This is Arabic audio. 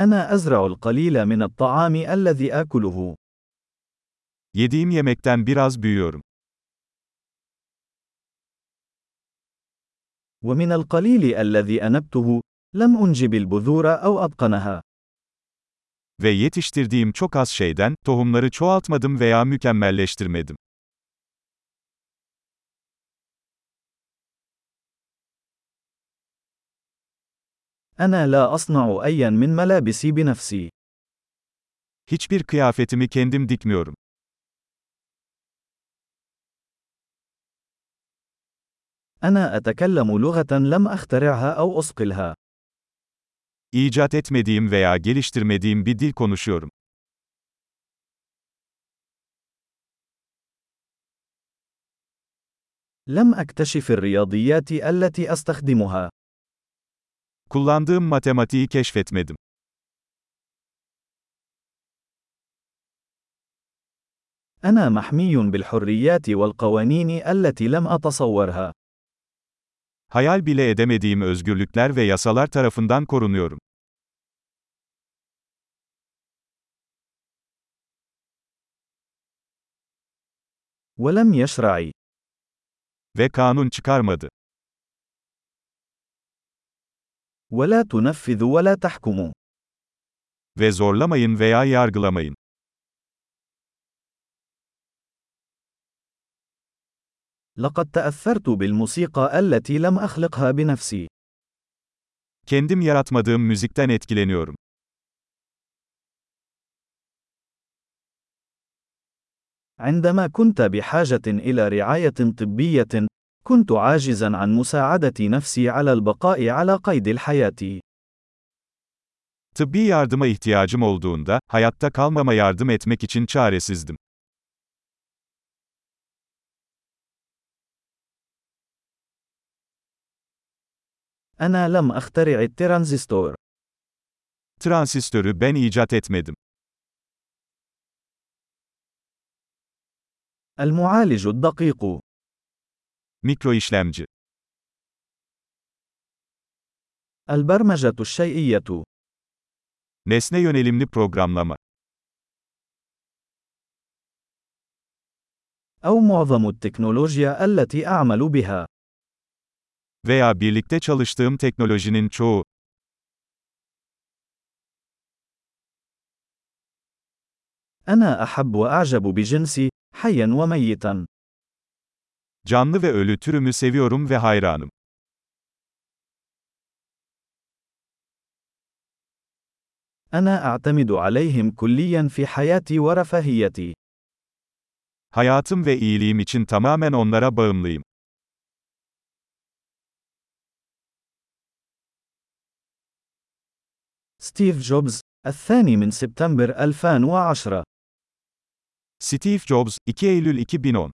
أنا أزرع القليل من الطعام الذي آكله. Yediğim yemekten biraz büyüyorum. ومن القليل الذي أنبته، لم أنجب البذور أو أتقنها. Ve yetiştirdiğim çok az şeyden, tohumları çoğaltmadım veya mükemmelleştirmedim. أنا لا أصنع أيا من ملابسي بنفسي. Hiçbir kıyafetimi kendim dikmiyorum. أنا أتكلم لغة لم أخترعها أو أصقلها. İcat etmediğim veya geliştirmediğim bir dil konuşuyorum. لم أكتشف الرياضيات التي أستخدمها. Kullandığım matematiği keşfetmedim. أنا محمي بالحريات والقوانين التي لم أتصورها. Hayal bile edemediğim özgürlükler ve yasalar tarafından korunuyorum. ولم يشرع. Ve kanun çıkarmadı. ولا تنفذ ولا تحكم. Ve zorlamayın veya yargılamayın. لقد تأثرت بالموسيقى التي لم أخلقها بنفسي. Kendim yaratmadığım müzikten etkileniyorum. عندما كنت بحاجة إلى رعاية طبية، كنت عاجزا عن مساعدة نفسي على البقاء على قيد الحياة. Tıbbi yardıma ihtiyacım olduğunda, hayatta kalmama yardım etmek için çaresizdim. أنا لم أخترع الترانزستور. Transistörü ben icat etmedim. المعالج الدقيق. Mikro işlemci. البرمجة الشيئية. Nesne yönelimli programlama. أو معظم التكنولوجيا التي أعمل بها. Veya birlikte çalıştığım teknolojinin çoğu. أنا أحب وأعجب بجنسي، حيا وميتا. Canlı ve ölü türümü seviyorum ve hayranım. أنا أعتمد عليهم كليا في حياتي ورفاهيتي. Hayatım ve iyiliğim için tamamen onlara bağımlıyım. ستيف جوبز، الثاني من سبتمبر 2010 Steve Jobs, 2 Eylül 2010